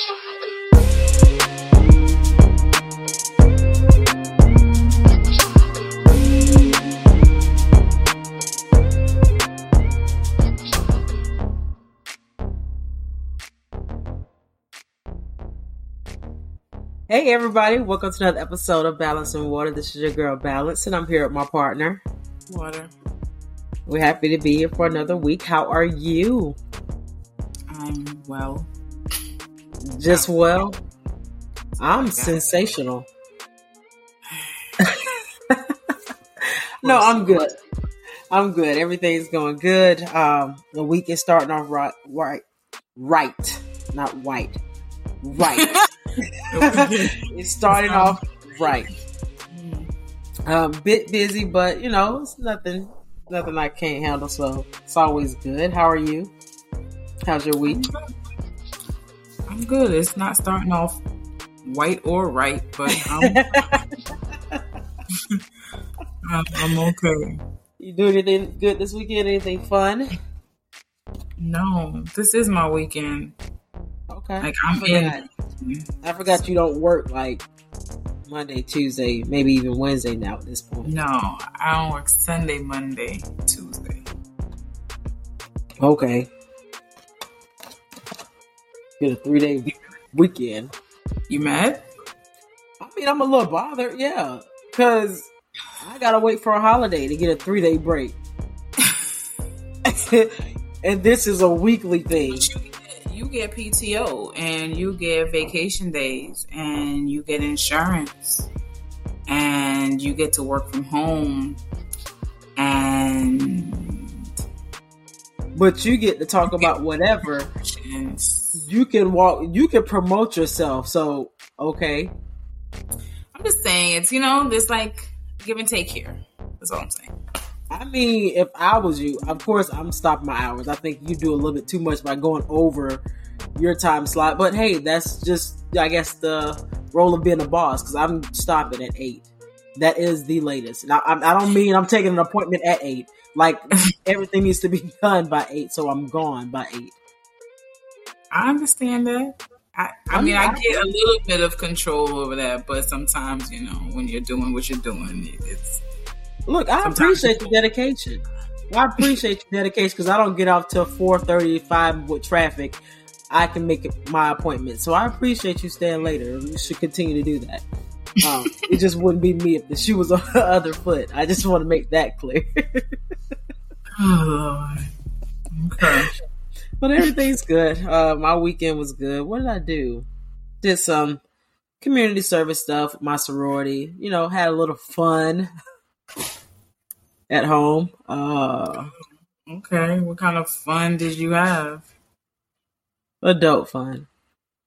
Hey everybody, welcome to another episode of Balance and Water. This is your girl Balance, and I'm here with my partner. Water. We're happy to be here for another week. How are you? I'm well. Just well? I'm sensational. no, I'm good. I'm good. Everything's going good. Um, the week is starting off right, right, right, not white, right. it's starting off right. Um, bit busy, but you know, it's nothing, nothing I can't handle. So it's always good. How are you? How's your week? I'm good. It's not starting off white or right, but I'm, I'm, I'm okay. You do anything good this weekend? Anything fun? No, this is my weekend. Okay. Like I'm in. I forgot you don't work like Monday, Tuesday, maybe even Wednesday now at this point. No, I don't work Sunday, Monday, Tuesday. Okay. Get a three day weekend. You mad? I mean, I'm a little bothered, yeah, because I gotta wait for a holiday to get a three day break, and this is a weekly thing. You get PTO and you get vacation days and you get insurance and you get to work from home and but you get to talk about whatever you can walk you can promote yourself so okay i'm just saying it's you know there's like give and take here that's all i'm saying I mean, if I was you, of course I'm stopping my hours. I think you do a little bit too much by going over your time slot. But hey, that's just I guess the role of being a boss because I'm stopping at eight. That is the latest. Now I, I don't mean I'm taking an appointment at eight. Like everything needs to be done by eight, so I'm gone by eight. I understand that. I, I mean, I get a little bit of control over that, but sometimes, you know, when you're doing what you're doing, it's Look, I appreciate your dedication. I appreciate your dedication because I don't get off till four thirty-five with traffic. I can make my appointment, so I appreciate you staying later. You should continue to do that. Um, it just wouldn't be me if the shoe was on the other foot. I just want to make that clear. oh, okay. But everything's good. Uh, my weekend was good. What did I do? Did some community service stuff. My sorority, you know, had a little fun at home. Uh, okay, what kind of fun did you have? Adult fun.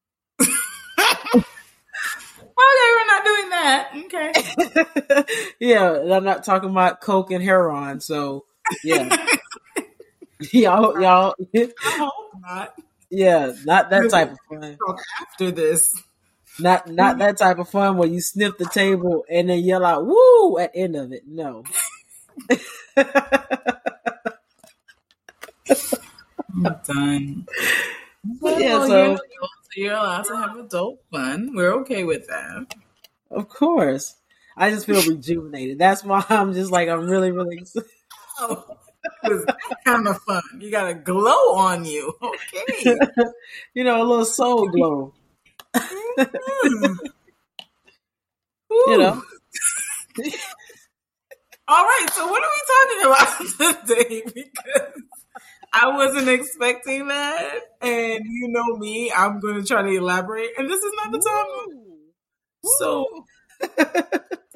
okay, we're not doing that. Okay. yeah, I'm not talking about coke and heroin. So yeah, y'all, y'all. I hope not. Yeah, not that type of fun. After this. Not not that type of fun where you sniff the table and then yell out "woo" at the end of it. No. I'm done. But yeah, so you're, you're allowed to have adult fun. We're okay with that. Of course. I just feel rejuvenated. That's why I'm just like I'm really, really excited. Oh. Oh, kind of fun. You got a glow on you. Okay. you know, a little soul glow. Mm. you know. All right, so what are we talking about today? Because I wasn't expecting that, and you know me, I'm going to try to elaborate, and this is not the time. So,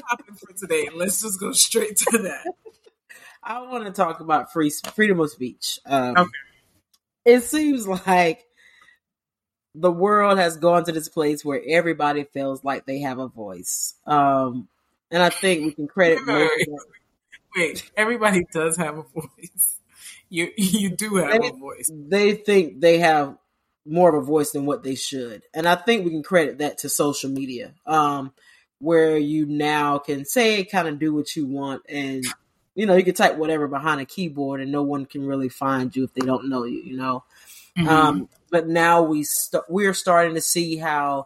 topic for today. Let's just go straight to that. I want to talk about free freedom of speech. Um, Okay. It seems like the world has gone to this place where everybody feels like they have a voice, um, and I think we can credit that Wait, everybody does have a voice. You you do have They- a voice. they think they have more of a voice than what they should. And I think we can credit that to social media, um, where you now can say, kind of do what you want. And, you know, you can type whatever behind a keyboard and no one can really find you if they don't know you, you know? Mm-hmm. Um, but now we st- we're starting to see how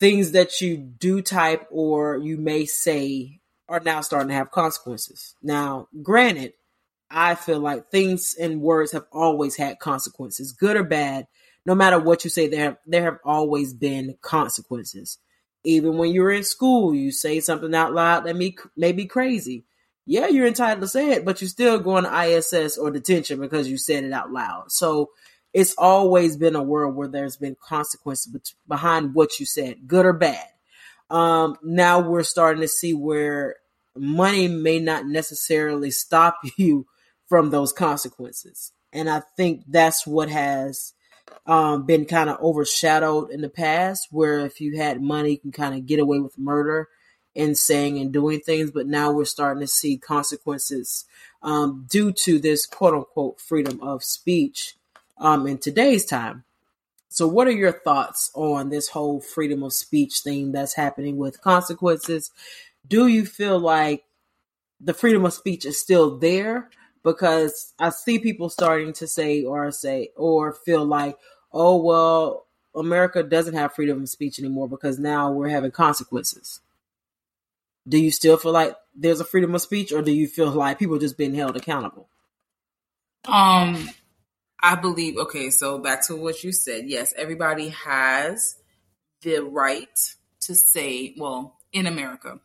things that you do type or you may say are now starting to have consequences. Now, granted, I feel like things and words have always had consequences, good or bad. No matter what you say, there have there have always been consequences. Even when you're in school, you say something out loud that may, may be crazy. Yeah, you're entitled to say it, but you're still going to ISS or detention because you said it out loud. So it's always been a world where there's been consequences behind what you said, good or bad. Um, now we're starting to see where money may not necessarily stop you from those consequences. And I think that's what has um, been kind of overshadowed in the past, where if you had money, you can kind of get away with murder and saying and doing things. But now we're starting to see consequences um, due to this quote unquote freedom of speech um, in today's time. So, what are your thoughts on this whole freedom of speech thing that's happening with consequences? Do you feel like the freedom of speech is still there? Because I see people starting to say or say or feel like, oh, well, America doesn't have freedom of speech anymore because now we're having consequences. Do you still feel like there's a freedom of speech or do you feel like people are just being held accountable? Um, I believe, okay, so back to what you said. Yes, everybody has the right to say, well, in America,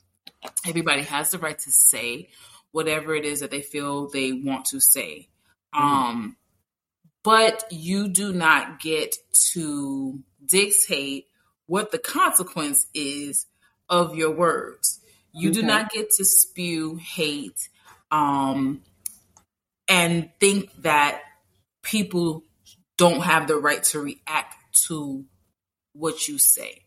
everybody has the right to say whatever it is that they feel they want to say. Mm-hmm. Um, but you do not get to dictate what the consequence is of your words. You okay. do not get to spew hate um, and think that people don't have the right to react to what you say.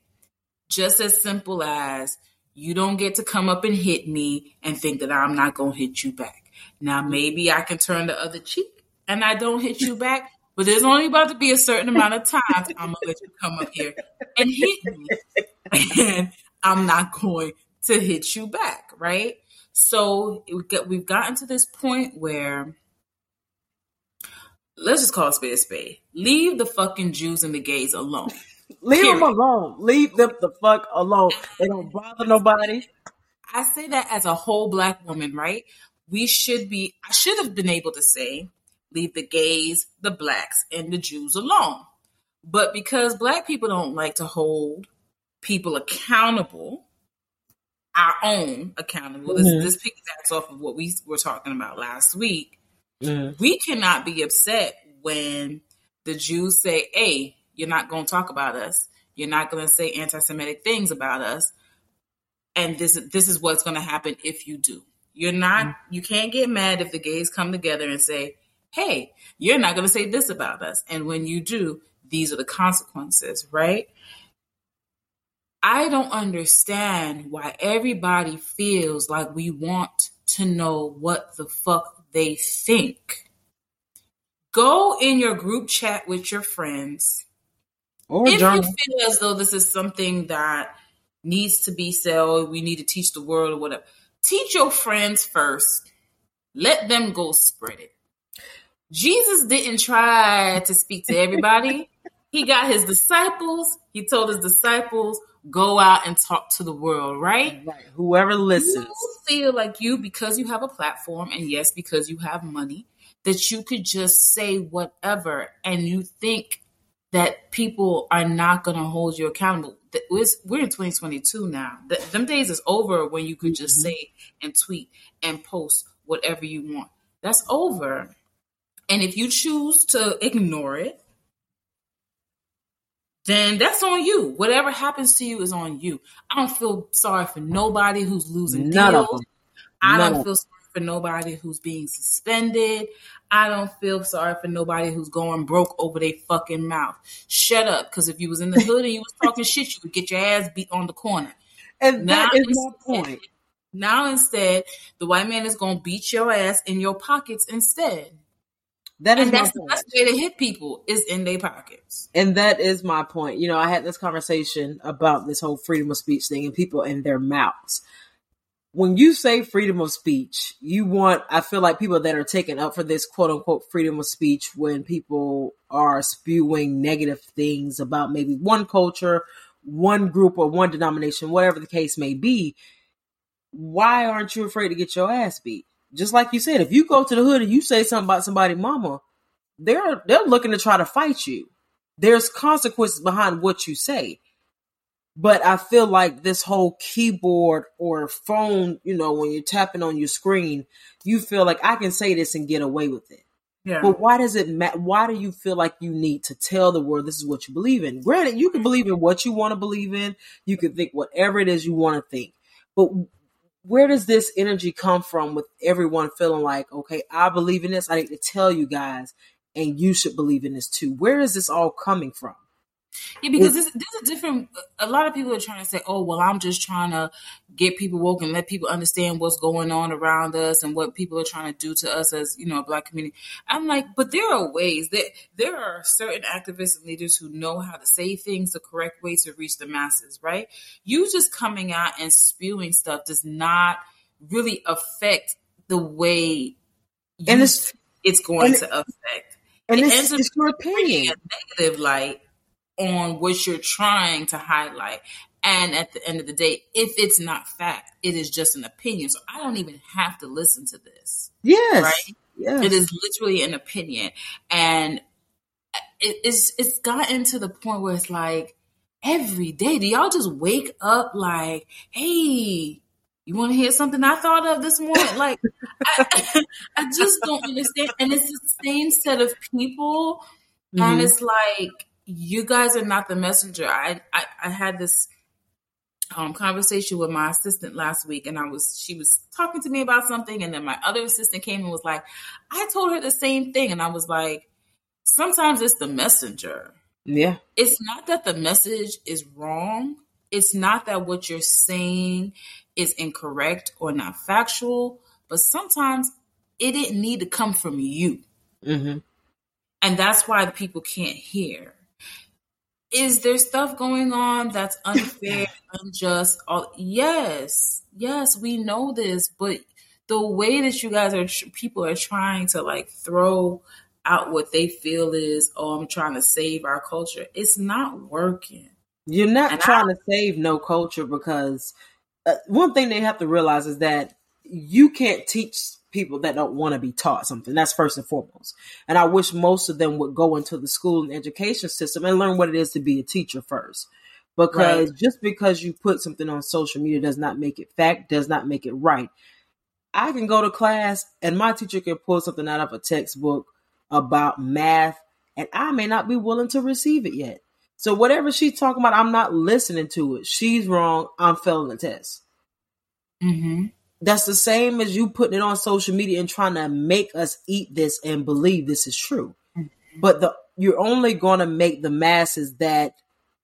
Just as simple as you don't get to come up and hit me and think that I'm not going to hit you back. Now, maybe I can turn the other cheek and I don't hit you back, but there's only about to be a certain amount of times I'm going to let you come up here and hit me. And I'm not going to hit you back, right? So we've gotten to this point where let's just call a spade a spade. Leave the fucking Jews and the gays alone. Leave Period. them alone. Leave them the fuck alone. They don't bother nobody. I say that as a whole black woman, right? We should be, I should have been able to say, leave the gays, the blacks, and the Jews alone. But because black people don't like to hold people accountable, our own accountable, mm-hmm. this, this piggybacks off of what we were talking about last week Mm. We cannot be upset when the Jews say, hey, you're not going to talk about us. You're not going to say anti-Semitic things about us. And this, this is what's going to happen if you do. You're not, mm. you can't get mad if the gays come together and say, hey, you're not going to say this about us. And when you do, these are the consequences, right? I don't understand why everybody feels like we want to know what the fuck they think. Go in your group chat with your friends. Or if journal. you feel as though this is something that needs to be said, we need to teach the world or whatever. Teach your friends first. Let them go spread it. Jesus didn't try to speak to everybody. he got his disciples. He told his disciples, go out and talk to the world, right? Right. Whoever listens. You feel like you, because you have a platform, and yes, because you have money, that you could just say whatever, and you think that people are not going to hold you accountable. We're in 2022 now. Them days is over when you could just mm-hmm. say and tweet and post whatever you want. That's over. And if you choose to ignore it, then that's on you. Whatever happens to you is on you. I don't feel sorry for nobody who's losing None deals. I don't feel sorry for nobody who's being suspended. I don't feel sorry for nobody who's going broke over their fucking mouth. Shut up, because if you was in the hood and you was talking shit, you would get your ass beat on the corner. And now that is my point. Now instead, the white man is gonna beat your ass in your pockets instead. That is and that's the best way to hit people is in their pockets. And that is my point. You know, I had this conversation about this whole freedom of speech thing and people in their mouths. when you say freedom of speech, you want, I feel like people that are taken up for this quote unquote freedom of speech when people are spewing negative things about maybe one culture, one group, or one denomination, whatever the case may be, why aren't you afraid to get your ass beat? Just like you said, if you go to the hood and you say something about somebody mama, they're they're looking to try to fight you. There's consequences behind what you say. But I feel like this whole keyboard or phone, you know, when you're tapping on your screen, you feel like I can say this and get away with it. Yeah. But why does it matter? Why do you feel like you need to tell the world this is what you believe in? Granted, you can believe in what you want to believe in. You can think whatever it is you want to think. But where does this energy come from with everyone feeling like, okay, I believe in this. I need to tell you guys, and you should believe in this too. Where is this all coming from? Yeah, because this, this is different. A lot of people are trying to say, "Oh, well, I'm just trying to get people woke and let people understand what's going on around us and what people are trying to do to us as you know a black community." I'm like, but there are ways that there are certain activists and leaders who know how to say things the correct way to reach the masses. Right? You just coming out and spewing stuff does not really affect the way and it's it's going to affect. And it it's, it's your opinion. negative light on what you're trying to highlight. And at the end of the day, if it's not fact, it is just an opinion. So I don't even have to listen to this. Yes. Right? Yes. It is literally an opinion. And it's it's gotten to the point where it's like every day, do y'all just wake up like, hey, you want to hear something I thought of this morning? Like, I, I, just don't understand. And it's the same set of people. Mm-hmm. And it's like, you guys are not the messenger. I I, I had this um, conversation with my assistant last week, and I was she was talking to me about something, and then my other assistant came and was like, "I told her the same thing," and I was like, "Sometimes it's the messenger." Yeah, it's not that the message is wrong. It's not that what you're saying is incorrect or not factual, but sometimes it didn't need to come from you. Mm-hmm. And that's why the people can't hear is there stuff going on that's unfair, unjust? All yes, yes, we know this, but the way that you guys are, people are trying to like throw out what they feel is, oh, I'm trying to save our culture. It's not working. You're not and trying I, to save no culture because uh, one thing they have to realize is that you can't teach people that don't want to be taught something. That's first and foremost. And I wish most of them would go into the school and education system and learn what it is to be a teacher first. Because right. just because you put something on social media does not make it fact, does not make it right. I can go to class and my teacher can pull something out of a textbook about math and I may not be willing to receive it yet. So whatever she's talking about, I'm not listening to it. She's wrong. I'm failing the test. Mm-hmm. That's the same as you putting it on social media and trying to make us eat this and believe this is true. Mm-hmm. But the you're only going to make the masses that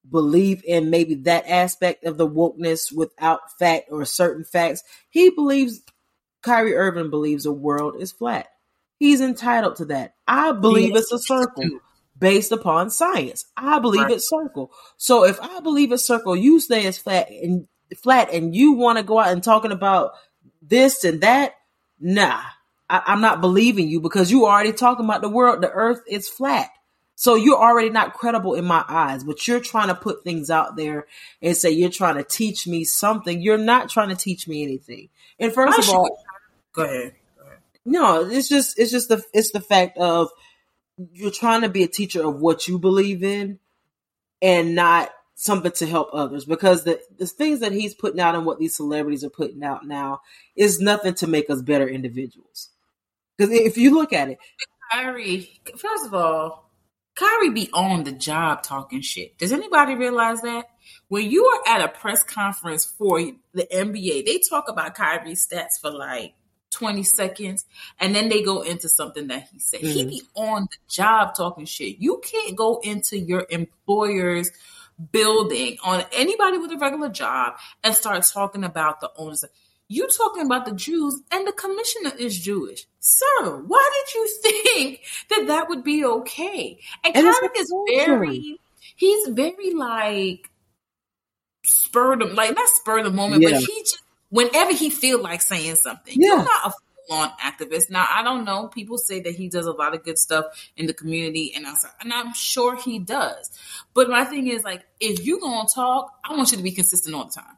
believe in maybe that aspect of the wokeness without fact or certain facts. He believes Kyrie Irving believes the world is flat. He's entitled to that. I believe it's a circle based upon science. I believe right. it's circle. So if I believe it's a circle, you say it's flat and flat and you want to go out and talking about this and that. Nah, I, I'm not believing you because you already talking about the world. The earth is flat. So you're already not credible in my eyes, but you're trying to put things out there and say you're trying to teach me something. You're not trying to teach me anything. And first of all, go ahead. go ahead. No, it's just it's just the it's the fact of you're trying to be a teacher of what you believe in and not something to help others because the, the things that he's putting out and what these celebrities are putting out now is nothing to make us better individuals. Because if you look at it, Kyrie, first of all, Kyrie be on the job talking shit. Does anybody realize that? When you are at a press conference for the NBA, they talk about Kyrie's stats for like 20 seconds and then they go into something that he said. Mm-hmm. He be on the job talking shit. You can't go into your employer's building on anybody with a regular job and start talking about the owners. You talking about the Jews and the commissioner is Jewish, sir. Why did you think that that would be okay? And, and is very, he's very like spur the like not spur the moment, yeah. but he just whenever he feel like saying something. Yeah. You're not a full-on activist. Now, I don't know. People say that he does a lot of good stuff in the community, and I'm, and I'm sure he does. But my thing is, like, if you're gonna talk, I want you to be consistent all the time.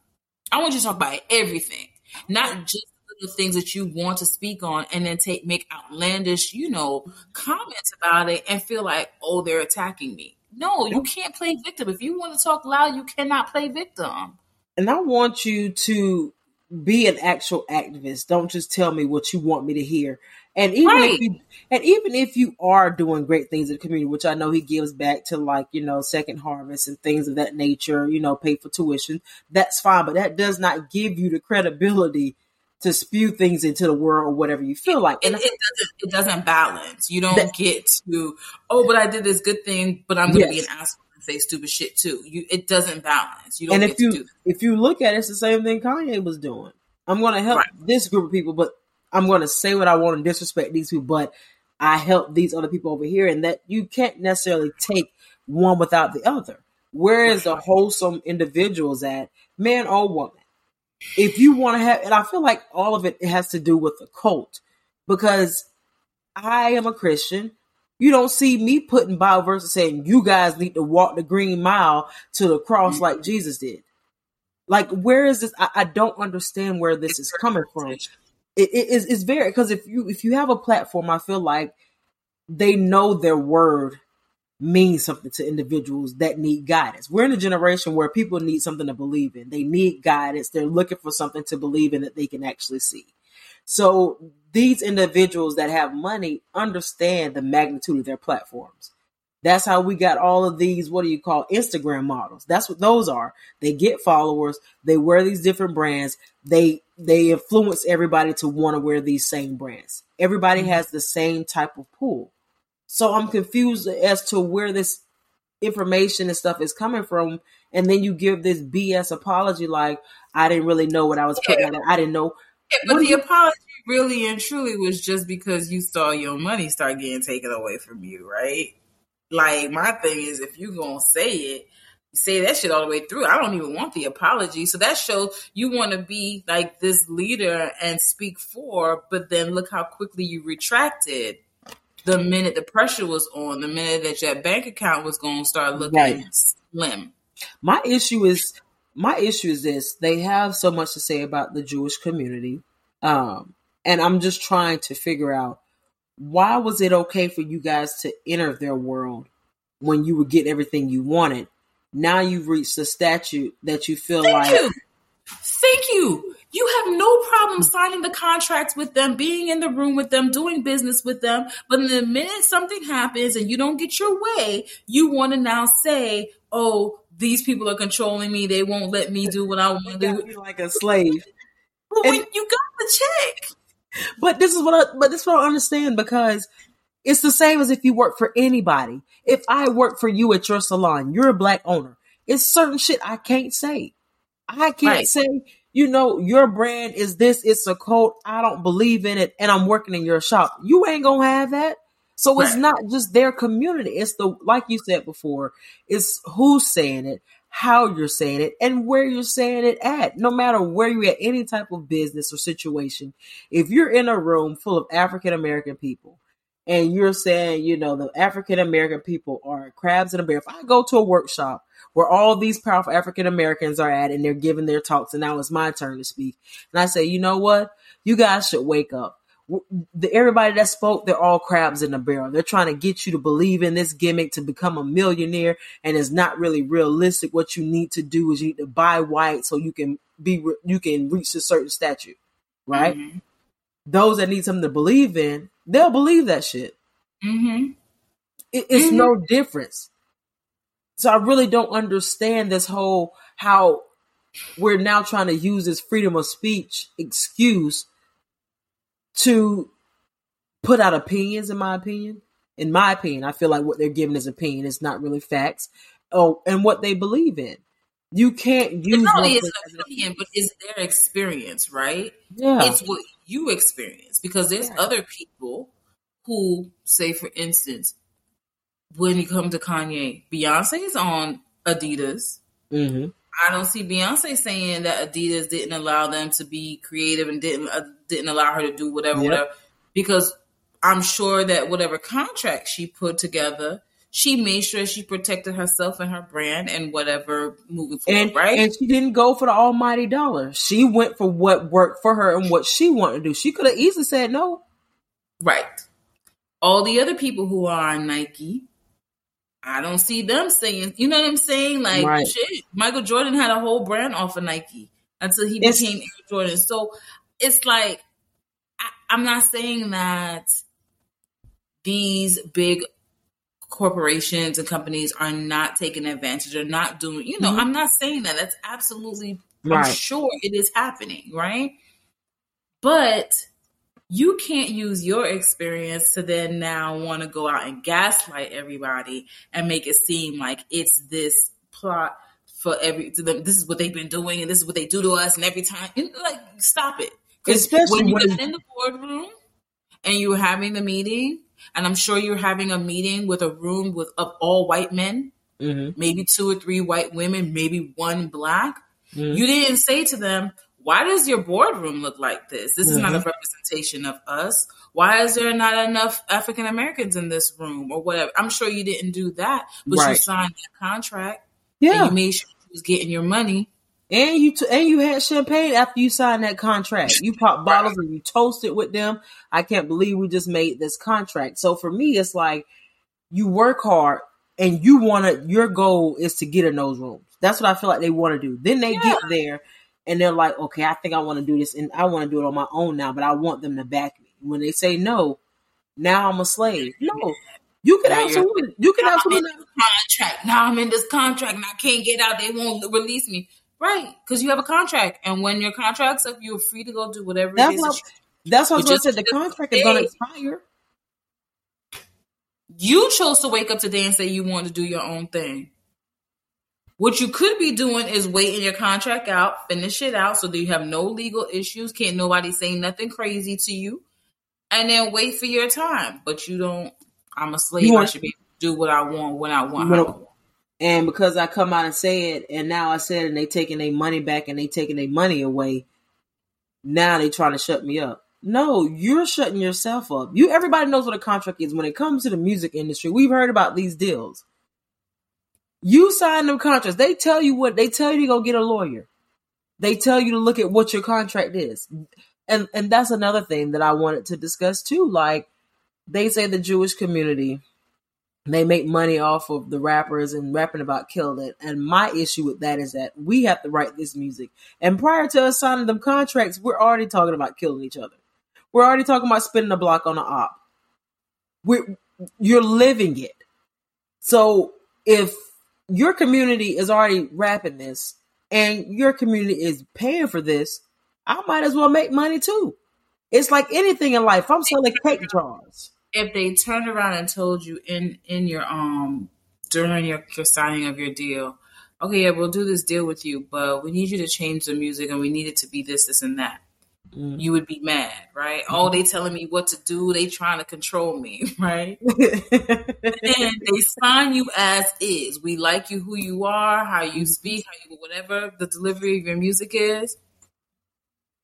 I want you to talk about everything, not just the things that you want to speak on and then take make outlandish, you know, comments about it and feel like, oh, they're attacking me. No, you can't play victim. If you want to talk loud, you cannot play victim. And I want you to be an actual activist. Don't just tell me what you want me to hear. And even right. if you, and even if you are doing great things in the community, which I know he gives back to like, you know, second harvest and things of that nature, you know, pay for tuition, that's fine. But that does not give you the credibility to spew things into the world or whatever you feel like. And it, it doesn't it doesn't balance. You don't that, get to, oh, but I did this good thing, but I'm gonna yes. be an asshole say stupid shit too. You it doesn't balance. You don't and if you if you look at it, it's the same thing Kanye was doing. I'm gonna help right. this group of people, but I'm gonna say what I want and disrespect these people, but I help these other people over here, and that you can't necessarily take one without the other. Where is the wholesome individuals at, man or woman? if you want to have, and I feel like all of it has to do with the cult because I am a Christian. You don't see me putting Bible verses saying you guys need to walk the green mile to the cross like mm-hmm. Jesus did. Like, where is this? I, I don't understand where this is coming from. It, it's very because if you if you have a platform, I feel like they know their word means something to individuals that need guidance. We're in a generation where people need something to believe in. They need guidance. They're looking for something to believe in that they can actually see. So these individuals that have money understand the magnitude of their platforms. That's how we got all of these, what do you call Instagram models? That's what those are. They get followers, they wear these different brands, they they influence everybody to want to wear these same brands. Everybody mm-hmm. has the same type of pool. So I'm confused as to where this information and stuff is coming from. And then you give this BS apology like, I didn't really know what I was putting yeah. I didn't know. Yeah, but the apology really and truly was just because you saw your money start getting taken away from you, right? Like my thing is if you're gonna say it, say that shit all the way through. I don't even want the apology. So that shows you want to be like this leader and speak for, but then look how quickly you retracted the minute the pressure was on, the minute that your bank account was going to start looking right. slim. My issue is my issue is this: they have so much to say about the Jewish community, um, and I'm just trying to figure out why was it okay for you guys to enter their world when you would get everything you wanted. Now you've reached the statute that you feel Thank like. You. Thank you you have no problem signing the contracts with them, being in the room with them, doing business with them. But in the minute something happens and you don't get your way, you want to now say, oh, these people are controlling me. They won't let me do what I want to do. Like a slave. Well, and, you got the check. But this is what I, but this is what I understand because it's the same as if you work for anybody. If I work for you at your salon, you're a black owner. It's certain shit I can't say. I can't right. say you know, your brand is this, it's a cult. I don't believe in it and I'm working in your shop. You ain't gonna have that. So right. it's not just their community. It's the, like you said before, it's who's saying it, how you're saying it, and where you're saying it at. No matter where you're at, any type of business or situation, if you're in a room full of African American people and you're saying, you know, the African American people are crabs in a bear. If I go to a workshop where all these powerful African Americans are at and they're giving their talks and now it's my turn to speak. And I say, you know what? You guys should wake up. The, everybody that spoke, they're all crabs in the barrel. They're trying to get you to believe in this gimmick to become a millionaire, and it's not really realistic. What you need to do is you need to buy white so you can be you can reach a certain statue, right? Mm-hmm. Those that need something to believe in, they'll believe that shit. Mm-hmm. It, it's mm-hmm. no difference. So I really don't understand this whole how we're now trying to use this freedom of speech excuse to put out opinions in my opinion. In my opinion, I feel like what they're giving as opinion is not really facts. Oh, and what they believe in. You can't use not only is an opinion, but it's their experience, right? Yeah. It's what you experience because there's yeah. other people who say, for instance, when you come to Kanye, Beyonce is on Adidas. Mm-hmm. I don't see Beyonce saying that Adidas didn't allow them to be creative and didn't uh, didn't allow her to do whatever, yep. whatever. Because I'm sure that whatever contract she put together, she made sure she protected herself and her brand and whatever moving forward, and, right? And she didn't go for the almighty dollar. She went for what worked for her and what she wanted to do. She could have easily said no. Right. All the other people who are on Nike, I don't see them saying, you know what I'm saying? Like, right. shit, Michael Jordan had a whole brand off of Nike until he it's, became Air Jordan. So it's like, I, am not saying that these big corporations and companies are not taking advantage or not doing, you know, mm-hmm. I'm not saying that. That's absolutely, right. I'm sure it is happening, right? But you can't use your experience to then now want to go out and gaslight everybody and make it seem like it's this plot for every to them. This is what they've been doing, and this is what they do to us, and every time, and like, stop it. Because when you get in the boardroom and you're having the meeting, and I'm sure you're having a meeting with a room with of all white men, mm-hmm. maybe two or three white women, maybe one black. Mm-hmm. You didn't say to them, why does your boardroom look like this? This mm-hmm. is not a mm-hmm. representation of us. Why is there not enough African Americans in this room or whatever? I'm sure you didn't do that, but right. you signed that contract. Yeah. you made sure you was getting your money. And you t- and you had champagne after you signed that contract. You popped bottles and you toasted with them. I can't believe we just made this contract. So for me, it's like you work hard and you want to. Your goal is to get in those rooms. That's what I feel like they want to do. Then they yeah. get there and they're like, okay, I think I want to do this and I want to do it on my own now, but I want them to back me. When they say no, now I'm a slave. No, you can absolutely, you can absolutely contract. Now I'm in this contract and I can't get out. They won't release me. Right, because you have a contract, and when your contract's up, you're free to go do whatever that's it is. What, that's what I was going. The contract is going to expire. You chose to wake up today and say you want to do your own thing. What you could be doing is waiting your contract out, finish it out so that you have no legal issues, can't nobody say nothing crazy to you, and then wait for your time. But you don't, I'm a slave. Want, I should be able to do what I want when I want. I want. And because I come out and say it, and now I said, and they taking their money back and they taking their money away, now they trying to shut me up. No, you're shutting yourself up. You everybody knows what a contract is. When it comes to the music industry, we've heard about these deals. You sign them contracts. They tell you what they tell you to go get a lawyer. They tell you to look at what your contract is. And and that's another thing that I wanted to discuss too. Like they say the Jewish community they make money off of the rappers and rapping about killing it. And my issue with that is that we have to write this music. And prior to us signing them contracts, we're already talking about killing each other. We're already talking about spinning a block on an op. We're, you're living it. So if your community is already rapping this and your community is paying for this, I might as well make money too. It's like anything in life. I'm selling cake jars. If they turned around and told you in in your um during your, your signing of your deal, okay, yeah, we'll do this deal with you, but we need you to change the music and we need it to be this, this, and that mm. you would be mad, right? Mm. Oh, they telling me what to do. They trying to control me, right? and they sign you as is. We like you who you are, how you mm-hmm. speak, how you whatever the delivery of your music is.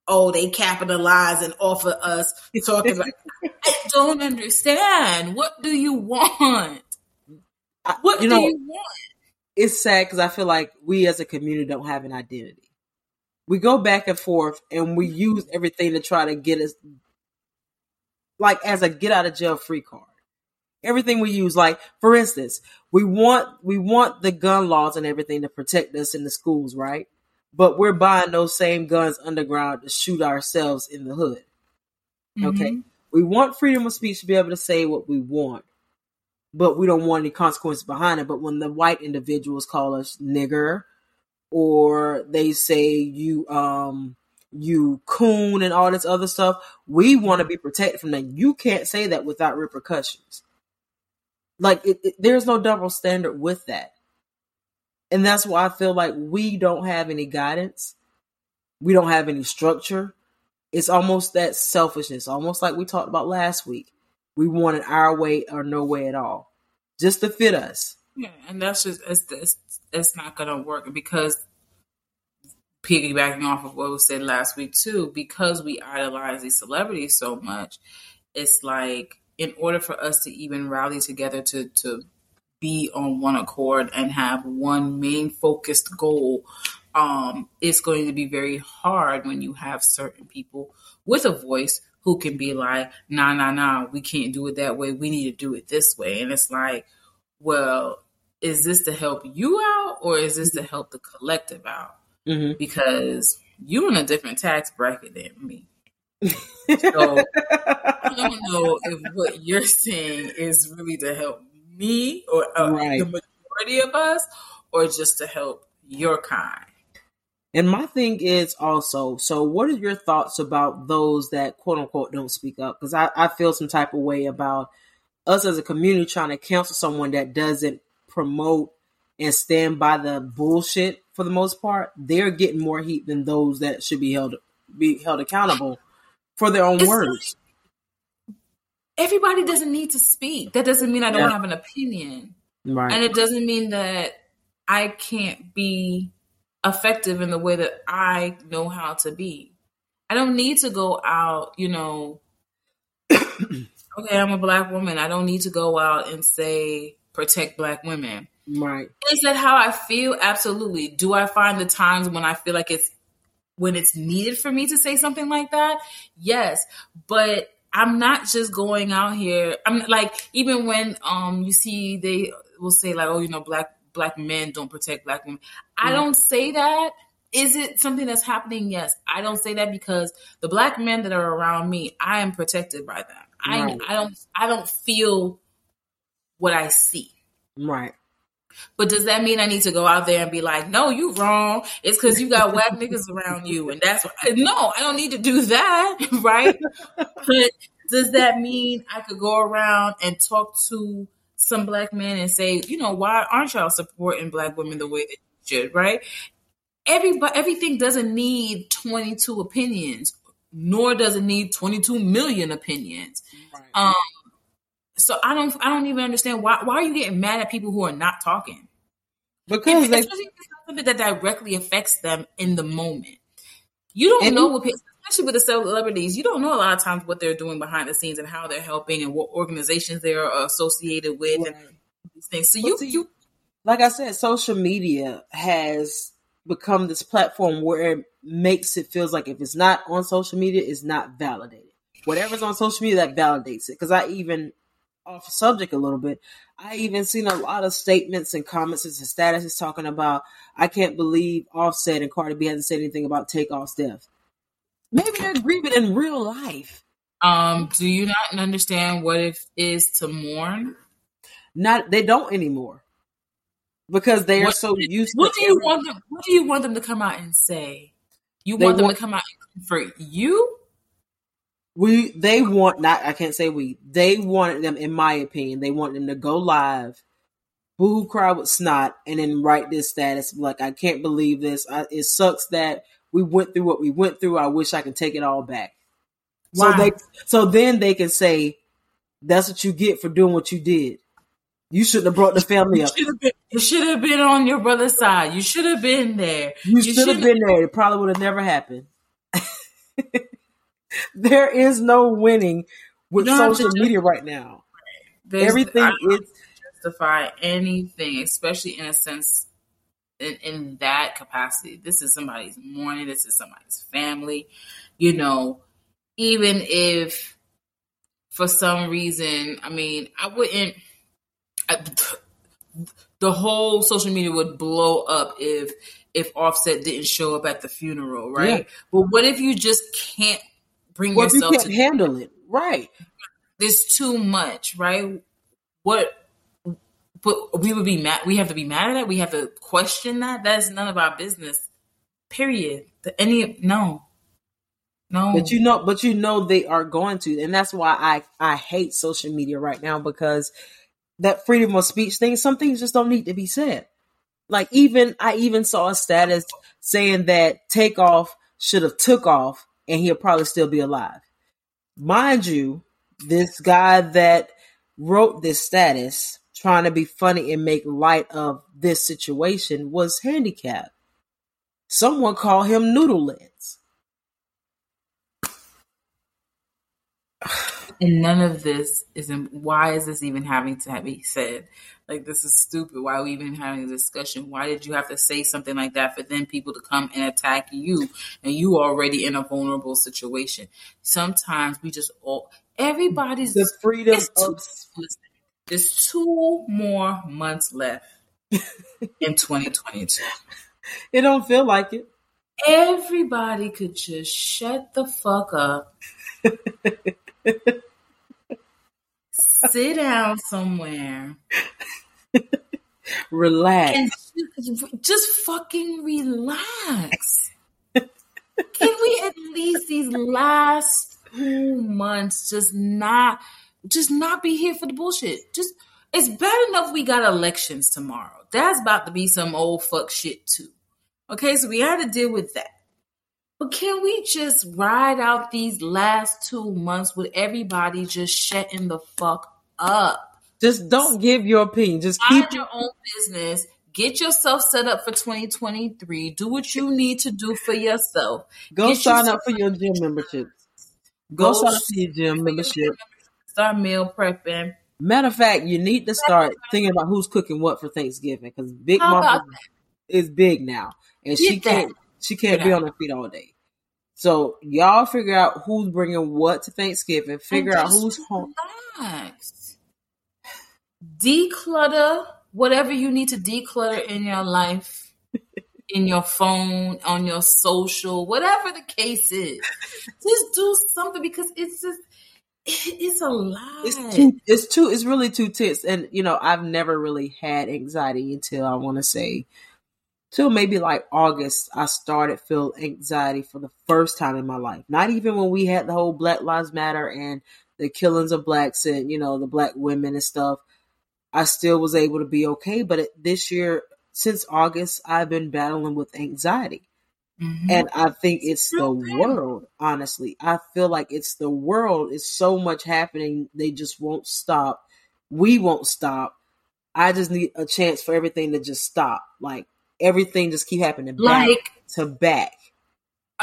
Oh, they capitalize and offer us talking about. I don't understand. What do you want? What you do know, you want? It's sad because I feel like we as a community don't have an identity we go back and forth and we use everything to try to get us like as a get out of jail free card. Everything we use, like for instance, we want we want the gun laws and everything to protect us in the schools, right? But we're buying those same guns underground to shoot ourselves in the hood. Mm-hmm. Okay. We want freedom of speech to be able to say what we want, but we don't want any consequences behind it. But when the white individuals call us nigger or they say you um you coon and all this other stuff. We want to be protected from that. You can't say that without repercussions. Like it, it, there's no double standard with that. And that's why I feel like we don't have any guidance. We don't have any structure. It's almost that selfishness, almost like we talked about last week. We want it our way or no way at all, just to fit us. Yeah, and that's just it's, it's it's not gonna work because piggybacking off of what was said last week too, because we idolize these celebrities so much, it's like in order for us to even rally together to to be on one accord and have one main focused goal, um, it's going to be very hard when you have certain people with a voice who can be like, nah, nah, nah, we can't do it that way. We need to do it this way. And it's like, well, is this to help you out or is this to help the collective out? Mm-hmm. Because you in a different tax bracket than me. so I don't know if what you're saying is really to help me or uh, right. the majority of us or just to help your kind. And my thing is also, so what are your thoughts about those that quote unquote don't speak up? Because I, I feel some type of way about us as a community trying to counsel someone that doesn't promote and stand by the bullshit for the most part. They're getting more heat than those that should be held be held accountable for their own it's words. Everybody doesn't need to speak. That doesn't mean I don't yeah. have an opinion. Right. And it doesn't mean that I can't be effective in the way that I know how to be. I don't need to go out, you know, okay, I'm a black woman. I don't need to go out and say protect black women. Right. Is that how I feel? Absolutely. Do I find the times when I feel like it's when it's needed for me to say something like that? Yes. But I'm not just going out here. I'm like even when um you see they will say like, oh, you know, black black men don't protect black women. I mm. don't say that. Is it something that's happening? Yes. I don't say that because the black men that are around me, I am protected by them. Right. I I don't I don't feel what I see. Right. But does that mean I need to go out there and be like, no, you wrong. It's because you got whack niggas around you. And that's what, no, I don't need to do that. Right. but does that mean I could go around and talk to some black men and say, you know, why aren't y'all supporting black women the way that you should, right? Everybody, everything doesn't need 22 opinions, nor does it need 22 million opinions. Right. Um, so I don't, I don't even understand why. Why are you getting mad at people who are not talking? Because they, something that directly affects them in the moment. You don't know what especially with the celebrities, you don't know a lot of times what they're doing behind the scenes and how they're helping and what organizations they're associated with right. and these things. So you, see, you, like I said, social media has become this platform where it makes it feels like if it's not on social media, it's not validated. Whatever's on social media that validates it. Because I even off subject a little bit. I even seen a lot of statements and comments and statuses talking about I can't believe Offset and Cardi B hasn't said anything about Takeoff's death. Maybe they're grieving in real life. Um, do you not understand what it is to mourn? Not they don't anymore because they are so used. What do you everything. want them? What do you want them to come out and say? You want them to come out for you? We they want not I can't say we they wanted them in my opinion they want them to go live, boo cry with snot, and then write this status like I can't believe this. I, it sucks that we went through what we went through. I wish I could take it all back. Wow. So they, so then they can say, that's what you get for doing what you did. You shouldn't have brought the family up. You should have been on your brother's side. You should have been there. You, you should have been there. It probably would have never happened. there is no winning with social media right now. There's, Everything is justify anything, especially in a sense in, in that capacity. This is somebody's mourning. This is somebody's family. You know, even if for some reason, I mean, I wouldn't. I, the whole social media would blow up if if Offset didn't show up at the funeral, right? Yeah. But what if you just can't bring what yourself you can't to handle it, right? There's too much, right? What but we would be mad. We have to be mad at that. We have to question that. That's none of our business. Period. The, any no, no. But you know, but you know they are going to, and that's why I I hate social media right now because that freedom of speech thing. Some things just don't need to be said. Like even I even saw a status saying that Takeoff should have took off and he'll probably still be alive. Mind you, this guy that wrote this status trying to be funny and make light of this situation was handicapped. Someone call him noodle legs. And none of this is why is this even having to be said? Like this is stupid. Why are we even having a discussion? Why did you have to say something like that for then people to come and attack you and you already in a vulnerable situation? Sometimes we just all everybody's the freedom of there's two more months left in 2022. It don't feel like it. Everybody could just shut the fuck up. sit down somewhere. Relax. Just fucking relax. Can we at least these last two months just not just not be here for the bullshit? Just it's bad enough we got elections tomorrow. That's about to be some old fuck shit too. Okay, so we had to deal with that. But can we just ride out these last two months with everybody just shutting the fuck up? Just don't give your opinion. Just Mind keep your own business. Get yourself set up for 2023. Do what you need to do for yourself. Go Get sign yourself- up for your gym membership. Go, sign up for your gym membership. Start meal prepping. Matter of fact, you need to start thinking about who's cooking what for Thanksgiving because Big Mama is big now, and she Get that. can't she can't Get be out. on her feet all day. So y'all figure out who's bringing what to Thanksgiving. Figure out who's home. Relax. Declutter whatever you need to declutter in your life, in your phone, on your social, whatever the case is. Just do something because it's just it's a lot. It's too. It's too. It's really too tense. And you know, I've never really had anxiety until I want to say, till maybe like August. I started feel anxiety for the first time in my life. Not even when we had the whole Black Lives Matter and the killings of blacks and you know the black women and stuff. I still was able to be okay. But it, this year, since August, I've been battling with anxiety. Mhm. And I think it's the world, honestly. I feel like it's the world. It's so much happening. They just won't stop. We won't stop. I just need a chance for everything to just stop. Like everything just keep happening back like to back.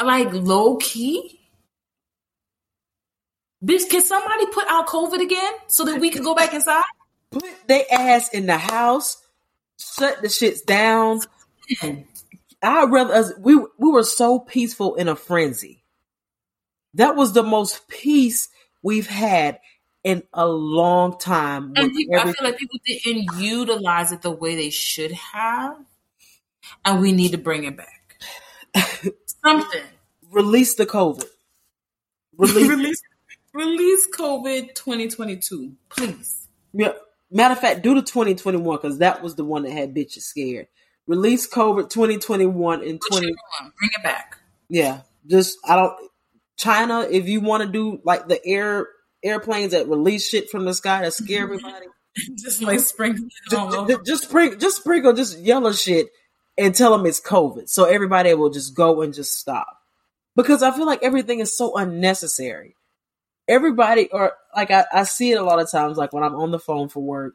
like low key. Bitch, can somebody put out COVID again so that we can go back inside? Put their ass in the house, shut the shits down. I'd rather us we we were so peaceful in a frenzy. That was the most peace we've had in a long time. And people, I feel like people didn't utilize it the way they should have, and we need to bring it back. Something. release the COVID. Release. release, release COVID 2022, please. yeah. Matter of fact, do the 2021 because that was the one that had bitches scared. Release COVID 2021 and What 20. Bring it back. Yeah, just I don't. China, if you want to do like the air airplanes that release shit from the sky to scare mm-hmm. everybody, Just like sprinkle just, just, just sprinkle, just sprinkle, just yellow shit and tell them it's COVID, so everybody will just go and just stop. Because I feel like everything is so unnecessary. Everybody, or like I, I see it a lot of times, like when I'm on the phone for work,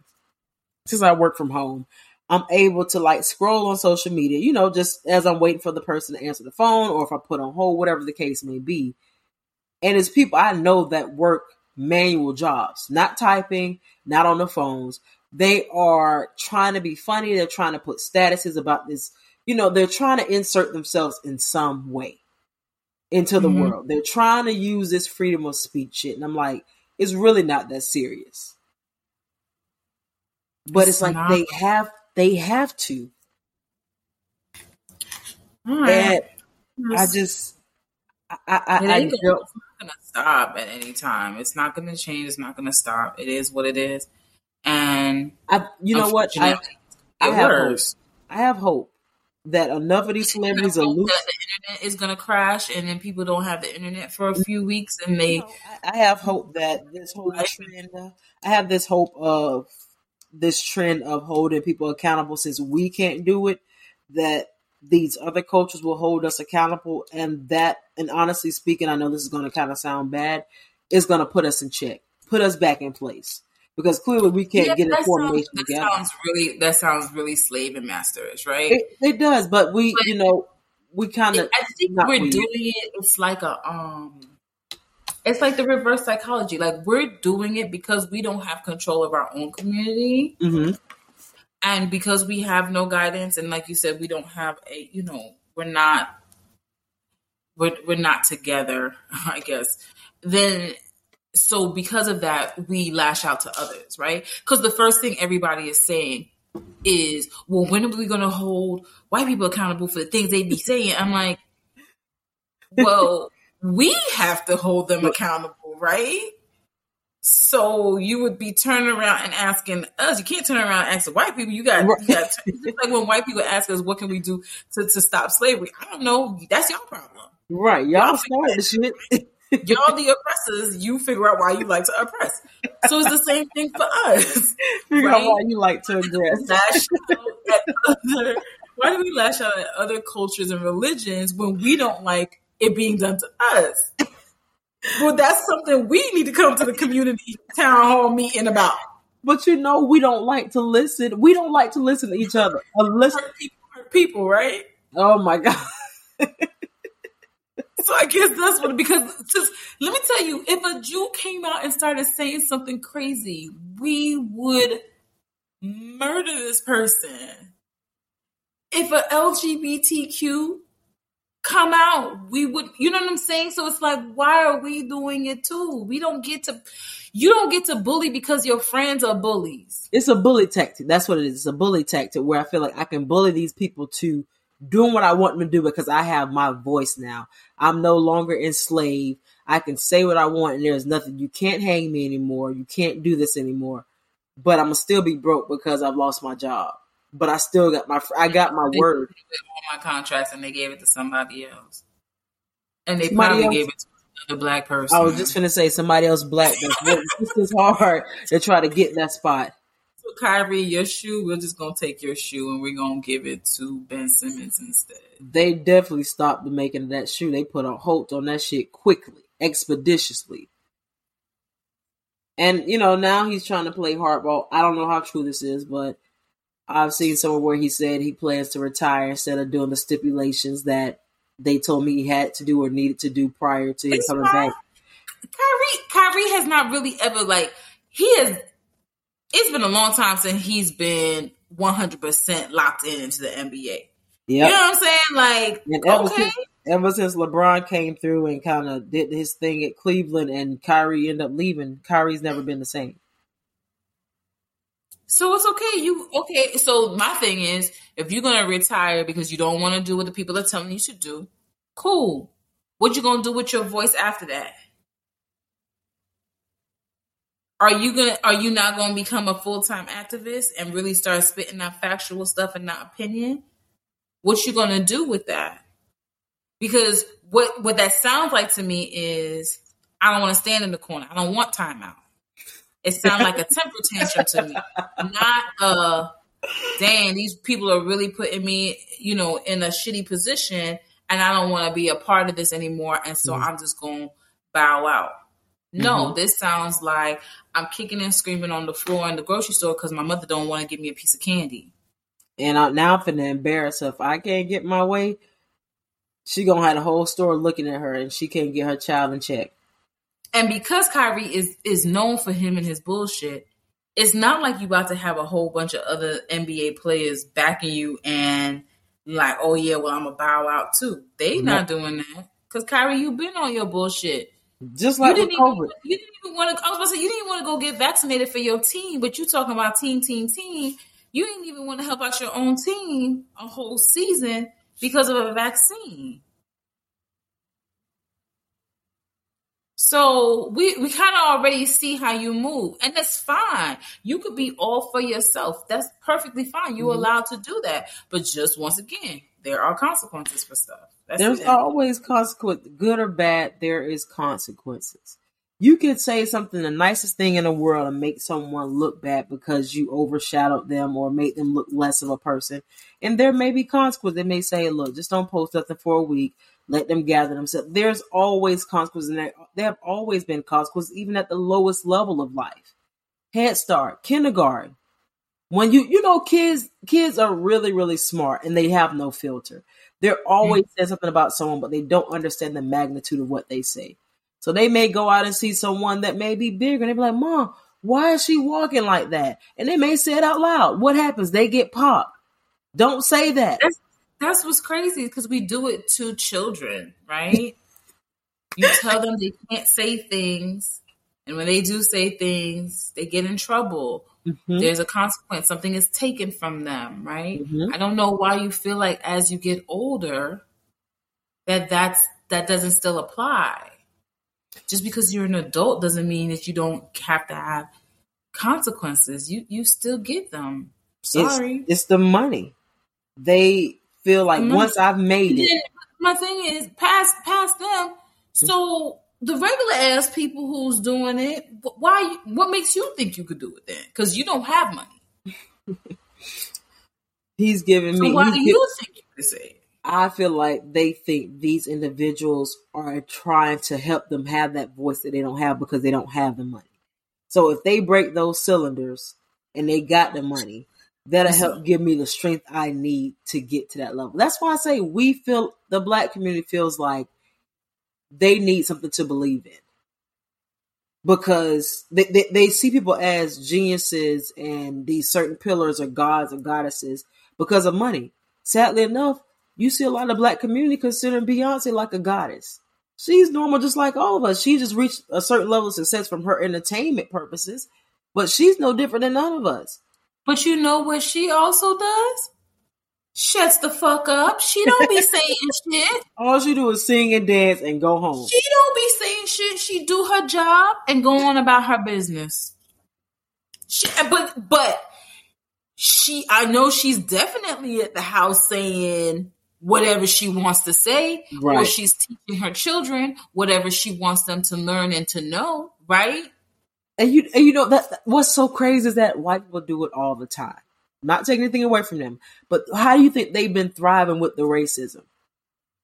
since I work from home, I'm able to like scroll on social media, you know, just as I'm waiting for the person to answer the phone or if I put on hold, whatever the case may be. And it's people I know that work manual jobs, not typing, not on the phones. They are trying to be funny. They're trying to put statuses about this. You know, they're trying to insert themselves in some way into the Mhm. world. They're trying to use this freedom of speech shit. And I'm like, it's really not that serious. But it's, It's like not. they have they have to. Right. And I just I I, I, ain't I gonna, don't- it's not gonna stop at any time. It's not gonna change. It's not gonna stop. It is what it is. And I you know what? I I have hope. I have hope that enough of these celebrities are hope loose. that the internet is gonna crash, and then people don't have the internet for a few weeks, and they You know, I, have hope that this whole trend. Uh, I have this hope of this trend of holding people accountable since we can't do it. That these other cultures will hold us accountable, and that, and honestly speaking, I know this is going to kind of sound bad. Is going to put us in check, put us back in place, because clearly we can't Yeah, get that information sounds, that together. sounds really that sounds really slave and masterish, right? It, it does, but we, But- you know, we kind of. I think we're weird. doing it. It's like a um. It's like the reverse psychology. Like we're doing it because we don't have control of our own community, mm-hmm. and because we have no guidance, and like you said, we don't have a. You know, we're not. We're we're not together. I guess. Then so because of that, we lash out to others, right? Because the first thing everybody is saying is, well, when are we going to hold white people accountable for the things they be saying? I'm like, well, we have to hold them accountable, right? So you would be turning around and asking us. You can't turn around and ask the white people. You got, you got just like when white people ask us, "What can we do to, to stop slavery?" I don't know. That's your problem, right? Y'all, y'all started shit. Y'all the oppressors, you figure out why you like to oppress. So it's the same thing for us. Figure right? out why you like to aggress. other, why do we lash out at other cultures and religions when we don't like it being done to us? Well, that's something we need to come to the community town hall meeting about. But you know, we don't like to listen. We don't like to listen to each other. Unless people, people, right? Oh my god. So I guess that's what because just let me tell you, if a Jew came out and started saying something crazy, we would murder this person. If a LGBTQ come out, we would you know what I'm saying? So it's like, why are we doing it too? We don't get to you don't get to bully because your friends are bullies. It's a bully tactic. That's what it is. It's a bully tactic where I feel like I can bully these people to doing what I want them to do because I have my voice now. I'm no longer enslaved. I can say what I want and there's nothing. You can't hang me anymore. You can't do this anymore. But I'm gonna still be broke because I've lost my job. But I still got my I got my word. All my contracts and they gave it to somebody else. And they somebody probably else? gave it to another black person. I was just gonna say somebody else black that's just as hard to try to get that spot. So Kyrie, your shoe, we're just gonna take your shoe and we're gonna give it to Ben Simmons instead. They definitely stopped the making of that shoe. They put a halt on that shit quickly, expeditiously. And you know, now he's trying to play hardball. I don't know how true this is, but I've seen somewhere where he said he plans to retire instead of doing the stipulations that they told me he had to do or needed to do prior to his coming back. Kyrie, Kyrie has not really ever like he has it's been a long time since he's been 100% locked in into the NBA. Yep. You know what I'm saying? Like, and ever, okay. since, ever since LeBron came through and kind of did his thing at Cleveland and Kyrie ended up leaving, Kyrie's never been the same. So it's okay. You okay? So my thing is, if you're gonna retire because you don't want to do what the people are telling you to do, cool. What you gonna do with your voice after that? Are you gonna are you not gonna become a full-time activist and really start spitting out factual stuff and not opinion? What you gonna do with that? Because what what that sounds like to me is i don't want to stand in the corner. I don't want timeout it sounds like a temper tantrum to me. Not uh dang these people are really putting me you know in a shitty position and i don't want to be a part of this anymore and so mm-hmm. i'm just gonna bow out no, mm-hmm. this sounds like I'm kicking and screaming on the floor in the grocery store because my mother don't want to give me a piece of candy. And I, now I'm finna embarrass her. If I can't get my way, she gonna have the whole store looking at her, and she can't get her child in check. And because Kyrie is is known for him and his bullshit, it's not like you about to have a whole bunch of other NBA players backing you and like, oh yeah, well I'm gonna bow out too. They not doing that because Kyrie, you been on your bullshit. Just like with COVID. Even, you didn't even want to. I was about to say you didn't want to go get vaccinated for your team, but you talking about team, team, team. You didn't even want to help out your own team a whole season because of a vaccine. So we we kind of already see how you move, and that's fine. You could be all for yourself. That's perfectly fine. You're mm-hmm. allowed to do that. But just once again, there are consequences for stuff. That's There's it. always consequence, good or bad. There is consequences. You could say something the nicest thing in the world and make someone look bad because you overshadowed them or made them look less of a person. And there may be consequences. They may say, look, just don't post nothing for a week. Let them gather themselves. There's always consequences. And there, there have always been consequences, even at the lowest level of life. Head Start, kindergarten. When you you know kids kids are really really smart and they have no filter. They're always mm-hmm. saying something about someone, but they don't understand the magnitude of what they say. So they may go out and see someone that may be bigger and they be like, Mom, why is she walking like that? And they may say it out loud. What happens? They get popped. Don't say that. That's, that's what's crazy because we do it to children, right? you tell them they can't say things. And when they do say things, they get in trouble. Mm-hmm. There's a consequence. Something is taken from them, right? Mm-hmm. I don't know why you feel like as you get older that that's that doesn't still apply just because you're an adult doesn't mean that you don't have to have consequences. You you still get them. Sorry, it's, it's the money. They feel like mm-hmm. once I've made it. My thing is past past them. So the regular ass people who's doing it, why? What makes you think you could do it then? Because you don't have money. he's giving so me. Why do you think you could say? I feel like they think these individuals are trying to help them have that voice that they don't have because they don't have the money. So if they break those cylinders and they got the money, that'll help give me the strength I need to get to that level. That's why I say we feel the black community feels like they need something to believe in because they, they, they see people as geniuses and these certain pillars or gods or goddesses because of money. Sadly enough, you see a lot of black community considering Beyonce like a goddess. She's normal just like all of us. She just reached a certain level of success from her entertainment purposes, but she's no different than none of us. But you know what she also does? Shuts the fuck up. She don't be saying shit. All she do is sing and dance and go home. She don't be saying shit. She do her job and go on about her business. She, but but she, I know she's definitely at the house saying whatever she wants to say, right. or she's teaching her children whatever she wants them to learn and to know, right? And you, and you know that what's so crazy is that white people do it all the time. Not taking anything away from them, but how do you think they've been thriving with the racism?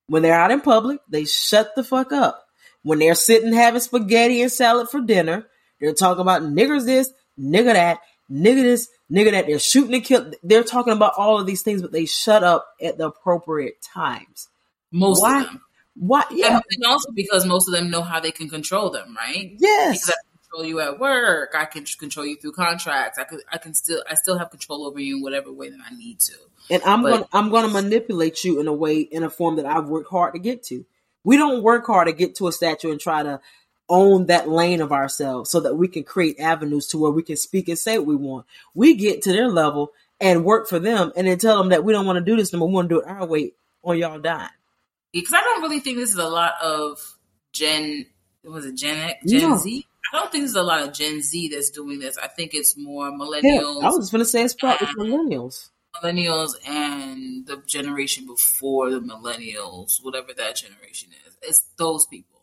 When they're out in public, they shut the fuck up. When they're sitting having spaghetti and salad for dinner, they're talking about niggers this, nigger that, nigger this, nigger that they're shooting and kill. They're talking about all of these things, but they shut up at the appropriate times. Most Why? of them. Why? Yeah. And also because most of them know how they can control them, right? Yes. Because control you at work. I can control you through contracts. I could, I can still, I still have control over you in whatever way that I need to. And I'm but, gonna, I'm gonna manipulate you in a way, in a form that I've worked hard to get to. We don't work hard to get to a statue and try to own that lane of ourselves so that we can create avenues to where we can speak and say what we want. We get to their level and work for them and then tell them that we don't want to do this no more. We want to do it our way or y'all die. Because I don't really think this is a lot of Gen, was it Gen X, Gen Z? I don't think there's a lot of Gen Z that's doing this. I think it's more millennials. Yeah, I was going to say it's probably um, millennials. Millennials and the generation before the millennials, whatever that generation is. It's those people.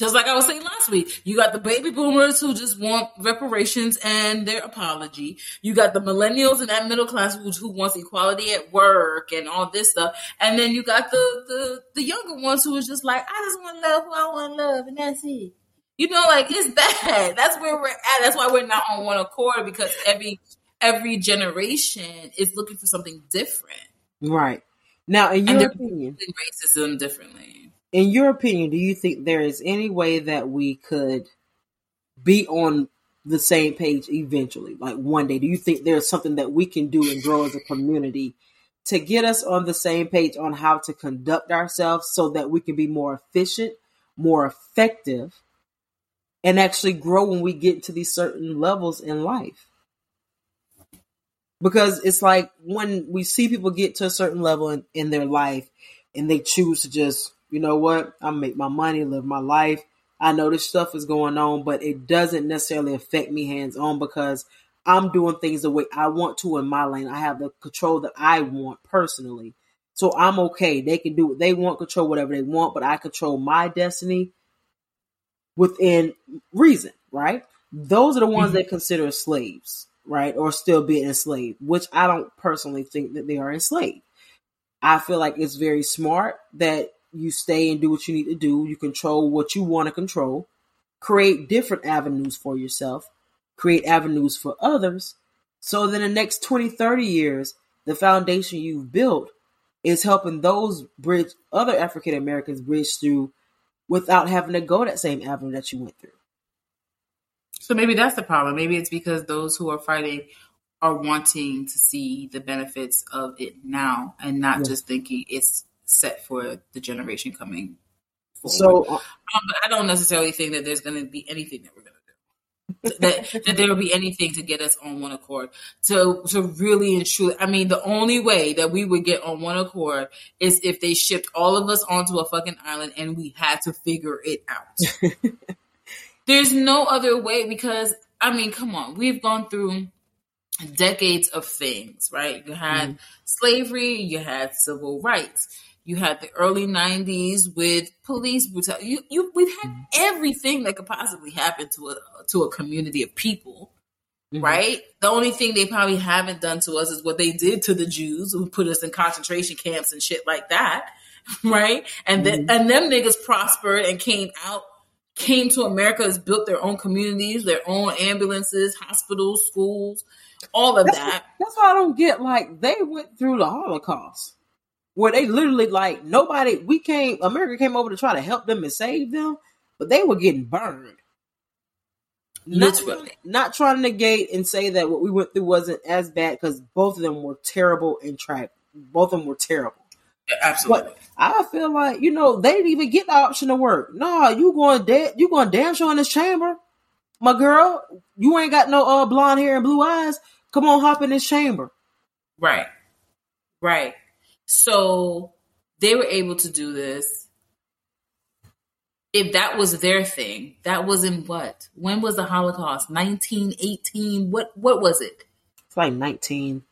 Just like I was saying last week, you got the baby boomers who just want reparations and their apology. You got the millennials and that middle class who, who wants equality at work and all this stuff. And then you got the, the, the younger ones who is just like, I just want to love who I want to love and that's it. You know, like it's that. That's where we're at. That's why we're not on one accord because every, every generation is looking for something different. Right. Now, in your opinion, racism differently in your opinion, do you think there is any way that we could be on the same page eventually, like one day? Do you think there's something that we can do and grow as a community to get us on the same page on how to conduct ourselves so that we can be more efficient, more effective, and actually grow when we get to these certain levels in life? Because it's like when we see people get to a certain level in, in their life and they choose to just you know what? I make my money, live my life. I know this stuff is going on, but it doesn't necessarily affect me hands on because I'm doing things the way I want to in my lane. I have the control that I want personally. So I'm okay. They can do what they want, control whatever they want, but I control my destiny within reason, right? Those are the ones mm-hmm. that consider slaves, right? Or still being enslaved, which I don't personally think that they are enslaved. I feel like it's very smart that you stay and do what you need to do. You control what you want to control. Create different avenues for yourself. Create avenues for others. So then the next 20, 30 years, the foundation you've built is helping those bridge other African Americans bridge through without having to go that same avenue that you went through. So maybe that's the problem. Maybe it's because those who are fighting are wanting to see the benefits of it now and not yeah. just thinking it's set for the generation coming forward. So uh, um, I don't necessarily think that there's going to be anything that we're going. That, that there will be anything to get us on one accord to to really and truly. I mean, the only way that we would get on one accord is if they shipped all of us onto a fucking island and we had to figure it out. There's no other way because I mean, come on, we've gone through decades of things, right? You had mm slavery, you had civil rights, you had the early '90s with police brutality. You, you, we've had mm everything that could possibly happen to a to a community of people, mm-hmm. right? The only thing they probably haven't done to us is what they did to the Jews, who put us in concentration camps and shit like that, right? And then mm-hmm. and them niggas prospered and came out came to America, has built their own communities, their own ambulances, hospitals, schools, all of that's that. That's why I don't get like they went through the Holocaust where they literally like nobody we came America came over to try to help them and save them, but they were getting burned. Literally. Not, not trying to negate and say that what we went through wasn't as bad because both of them were terrible and tragic. Both of them were terrible. Yeah, absolutely. But I feel like, you know, they didn't even get the option to work. No, you going dead you going damn sure in this chamber my girl, you ain't got no uh, blonde hair and blue eyes. Come on, hop in this chamber. Right. Right. So they were able to do this. If that was their thing, that was in what? When was the Holocaust? 1918? What what was it? It's like 19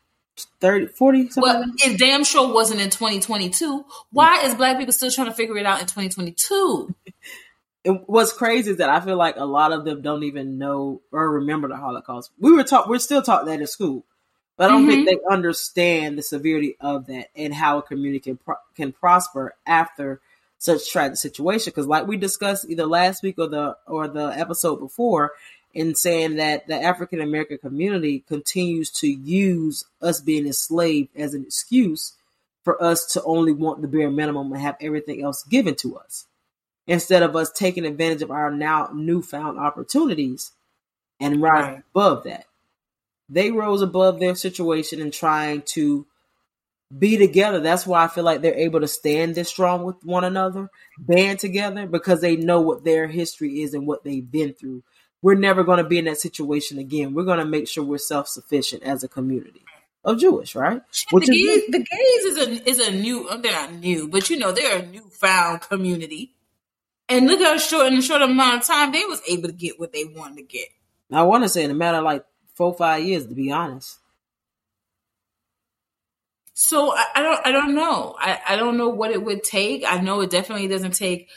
30 40 Well, it damn sure wasn't in 2022. Why is black people still trying to figure it out in 2022? what's crazy is that I feel like a lot of them don't even know or remember the Holocaust. We were taught, we're still taught that in school, but I don't mm-hmm. think they understand the severity of that and how a community can pro- can prosper after such tragic situation. Because, like we discussed either last week or the or the episode before, in saying that the African American community continues to use us being enslaved as an excuse for us to only want the bare minimum and have everything else given to us instead of us taking advantage of our now newfound opportunities and rise right. above that. They rose above their situation and trying to be together. That's why I feel like they're able to stand this strong with one another, band together because they know what their history is and what they've been through. We're never going to be in that situation again. We're going to make sure we're self sufficient as a community of Jewish, right? Which the, gays, the gays is a is a new. They're not new, but you know they're a newfound community. And look how short in a short amount of time they was able to get what they wanted to get. I want to say in a matter of like four five years, to be honest. So I, I don't I don't know. I, I don't know what it would take. I know it definitely doesn't take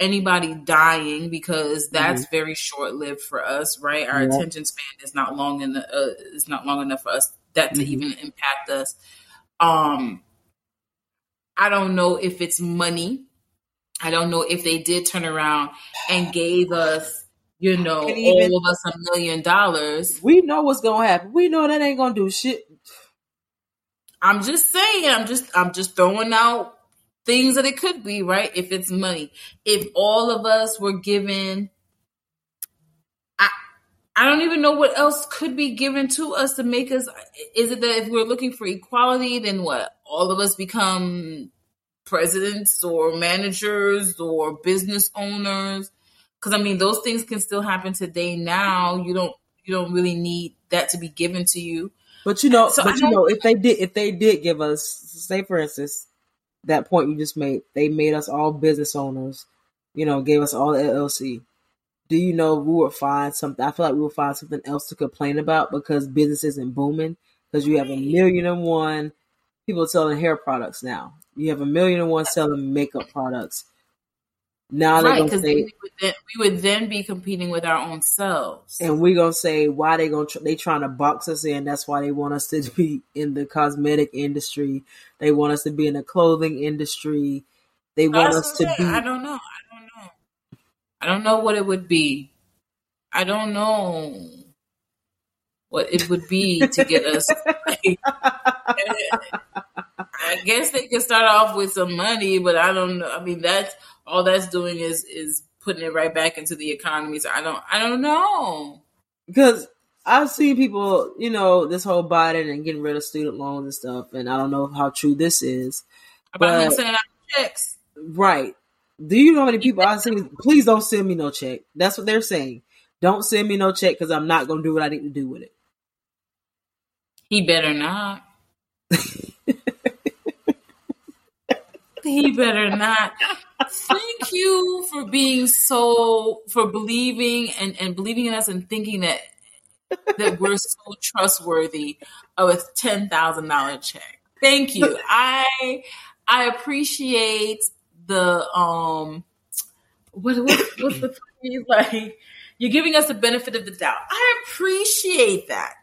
anybody dying because that's mm-hmm. very short lived for us, right? Our yeah. attention span is not long enough. Uh, is not long enough for us that to mm-hmm. even impact us. Um, I don't know if it's money I don't know if they did turn around and gave us, you know, even, all of us a million dollars. We know what's gonna happen. We know that ain't gonna do shit. I'm just saying. I'm just. I'm just throwing out things that it could be. Right? If it's money, if all of us were given. I, I don't even know what else could be given to us to make us. Is it that if we're looking for equality, then what? All of us become presidents or managers or business owners because i mean those things can still happen today. Now you don't you don't really need that to be given to you. But you know so but you know if they did if they did give us say for instance that point you just made they made us all business owners you know gave us all the llc do you know we would find something i feel like we would find something else to complain about because business isn't booming? Because you have a million and one people selling hair products now. You have a million and one selling makeup products. Now right, because we, we would then be competing with our own selves, and we're gonna say why they gonna tr- they trying to box us in. That's why they want us to be in the cosmetic industry. They want us to be in the clothing industry. They want us to be. I don't know. I don't know. I don't know what it would be. I don't know what it would be to get us. I guess they can start off with some money, but I don't know. I mean, that's all that's doing is is putting it right back into the economy. So I don't, I don't know. Because I've seen people, you know, this whole Biden and getting rid of student loans and stuff, and I don't know how true this is. About him sending out checks, right? Do you know how many people I've seen? Please don't send me no check. That's what they're saying. Don't send me no check because I'm not going to do what I need to do with it. He better not. he better not. Thank you for being so for believing and, and believing in us and thinking that that we're so trustworthy of a ten thousand dollar check. Thank you. I I appreciate the um what what what's the phrase like you're giving us the benefit of the doubt. I appreciate that.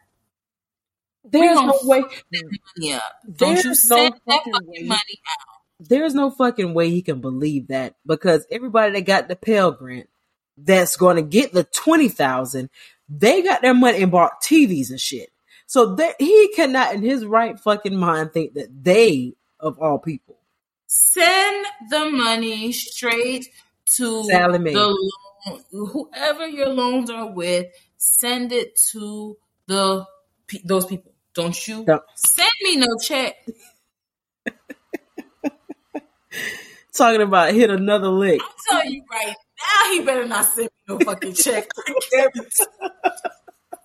There's no way. Money up. Don't you send no that fucking money out. There's no fucking way he can believe that because everybody that got the Pell Grant that's going to get the twenty thousand, they got their money and bought TVs and shit. So that he cannot, in his right fucking mind, think that they, of all people, send the money straight to Sallie Mae. the loan, whoever your loans are with. Send it to the those people. Don't you no. send me no check. Talking about hit another lick. I'm telling you right now, he better not send me no fucking check.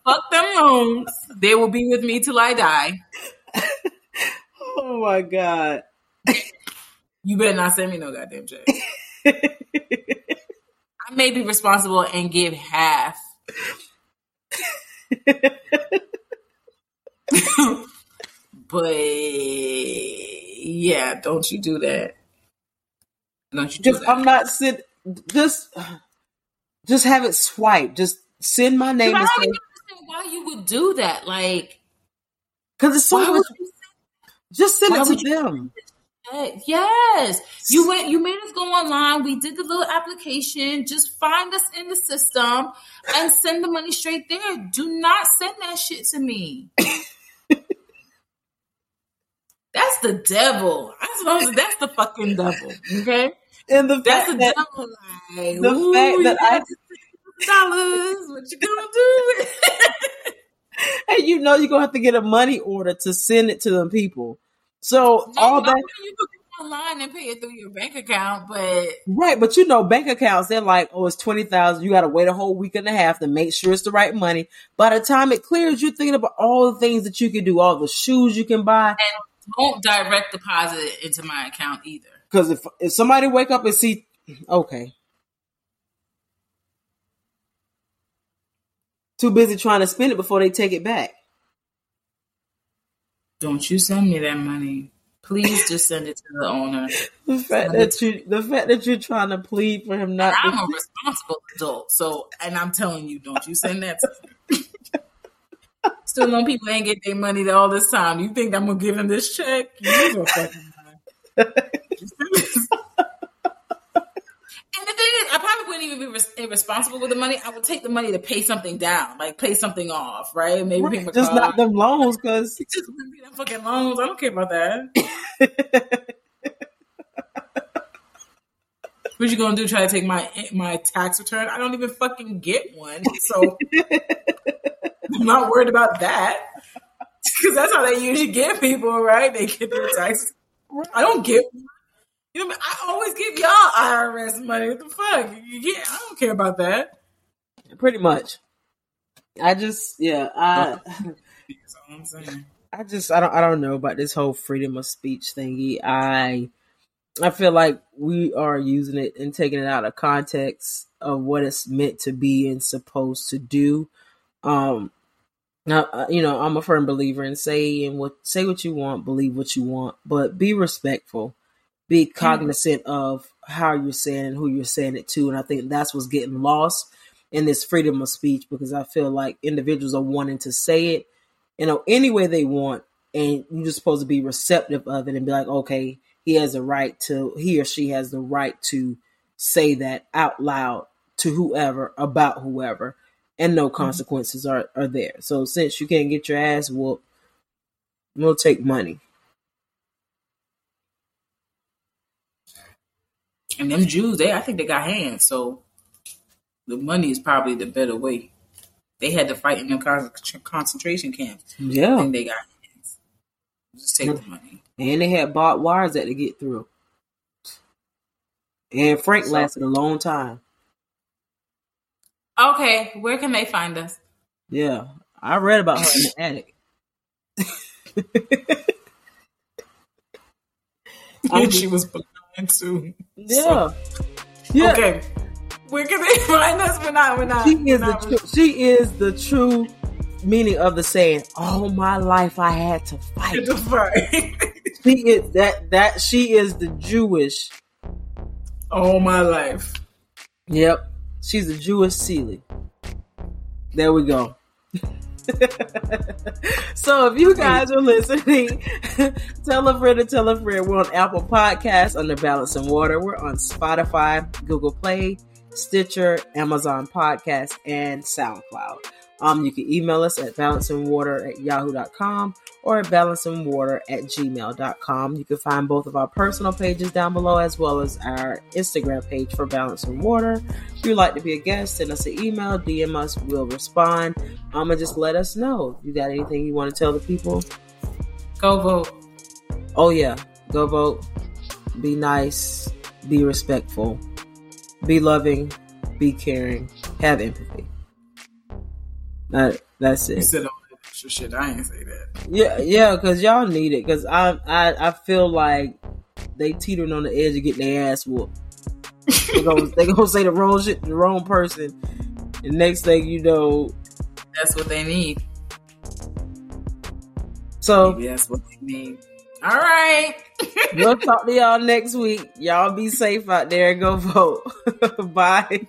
Fuck them loans. They will be with me till I die. oh my god. You better not send me no goddamn check. I may be responsible and give half. but yeah, don't you do that. Don't you just I'm not sit just just have it swipe. Just send my name. I don't why you would do that. Like, because it's so much. Just send it to them. Yes, you went. You made us go online. We did the little application. Just find us in the system and send the money straight there. Do not send that shit to me. that's the devil. I suppose that's the fucking devil. Okay, and the that's the that. Like, the ooh, fact that I dollars. What you gonna do? and you know you're gonna have to get a money order to send it to them people. So all that you can go online and pay it through your bank account, but right, but you know bank accounts they're like, oh, it's twenty thousand. You got to wait a whole week and a half to make sure it's the right money. By the time it clears, you're thinking about all the things that you can do, all the shoes you can buy, and don't direct deposit it into my account either. Because if if somebody wake up and see, okay, too busy trying to spend it before they take it back. Don't you send me that money. Please just send it to the owner. the fact send that you the fact that you're trying to plead for him not I'm a responsible adult. So and I'm telling you, don't you send that to. Still know people ain't get their money all this time. You think I'm gonna give him this check? You fucking And the thing is, I probably wouldn't even be irresponsible with the money. I would take the money to pay something down, like pay something off, right? Maybe right. just not them loans, because just them fucking loans. I don't care about that. what you gonna do? Try to take my my tax return? I don't even fucking get one, so I'm not worried about that. Because that's how they usually get people, right? They get their tax. I don't get one. You know, I always give y'all IRS money. What the fuck? Yeah, I don't care about that. Pretty much. I just, yeah, I. I'm I just, I don't, I don't know about this whole freedom of speech thingy. I, I feel like we are using it and taking it out of context of what it's meant to be and supposed to do. Um, now, uh, you know, I'm a firm believer in saying what, say what you want, believe what you want, but be respectful be cognizant mm-hmm. of how you're saying and who you're saying it to. And I think that's what's getting lost in this freedom of speech because I feel like individuals are wanting to say it, you know, any way they want. And you're just supposed to be receptive of it and be like, okay, he has a right to, he or she has the right to say that out loud to whoever about whoever. And no mm-hmm. consequences are, are there. So since you can't get your ass whooped, we'll take money. And them Jews, they I think they got hands, so the money is probably the better way. They had to fight in them concentration camps. Yeah, think they got hands. Just take the money. And they had barbed wires that to get through. Anne Frank lasted a long time. Okay, where can they find us? Yeah, I read about her in the attic. and she was blind too. Yeah. So, yeah. Okay. Where can they find us? We're not. We're not. She is the true, she is the true meaning of the saying. All my life I had to fight. To fight. she is that that she is the Jewish. All my life. Yep. She's a Jewish Celie. There we go. so if you guys are listening, tell a friend to tell a friend. We're on Apple Podcasts under Balance and Water. We're on Spotify, Google Play, Stitcher, Amazon Podcast, and SoundCloud. Um, you can email us at balancingwater at yahoo.com or at balancingwater at gmail.com. You can find both of our personal pages down below as well as our Instagram page for Balance and Water. If you'd like to be a guest, send us an email, DM us, we'll respond. Um, and just let us know. You got anything you want to tell the people? Go vote. Oh, yeah. Go vote. Be nice. Be respectful. Be loving. Be caring. Have empathy. That, that's it. You said all that extra shit. I ain't say that. Yeah, yeah, because y'all need it. Because I, I, I feel like they teetering on the edge of getting their ass whooped. they gonna, they gonna say the wrong shit the wrong person. The next thing you know, that's what they need. So Maybe that's what they need. All right. we'll talk to y'all next week. Y'all be safe out there and go vote. Bye.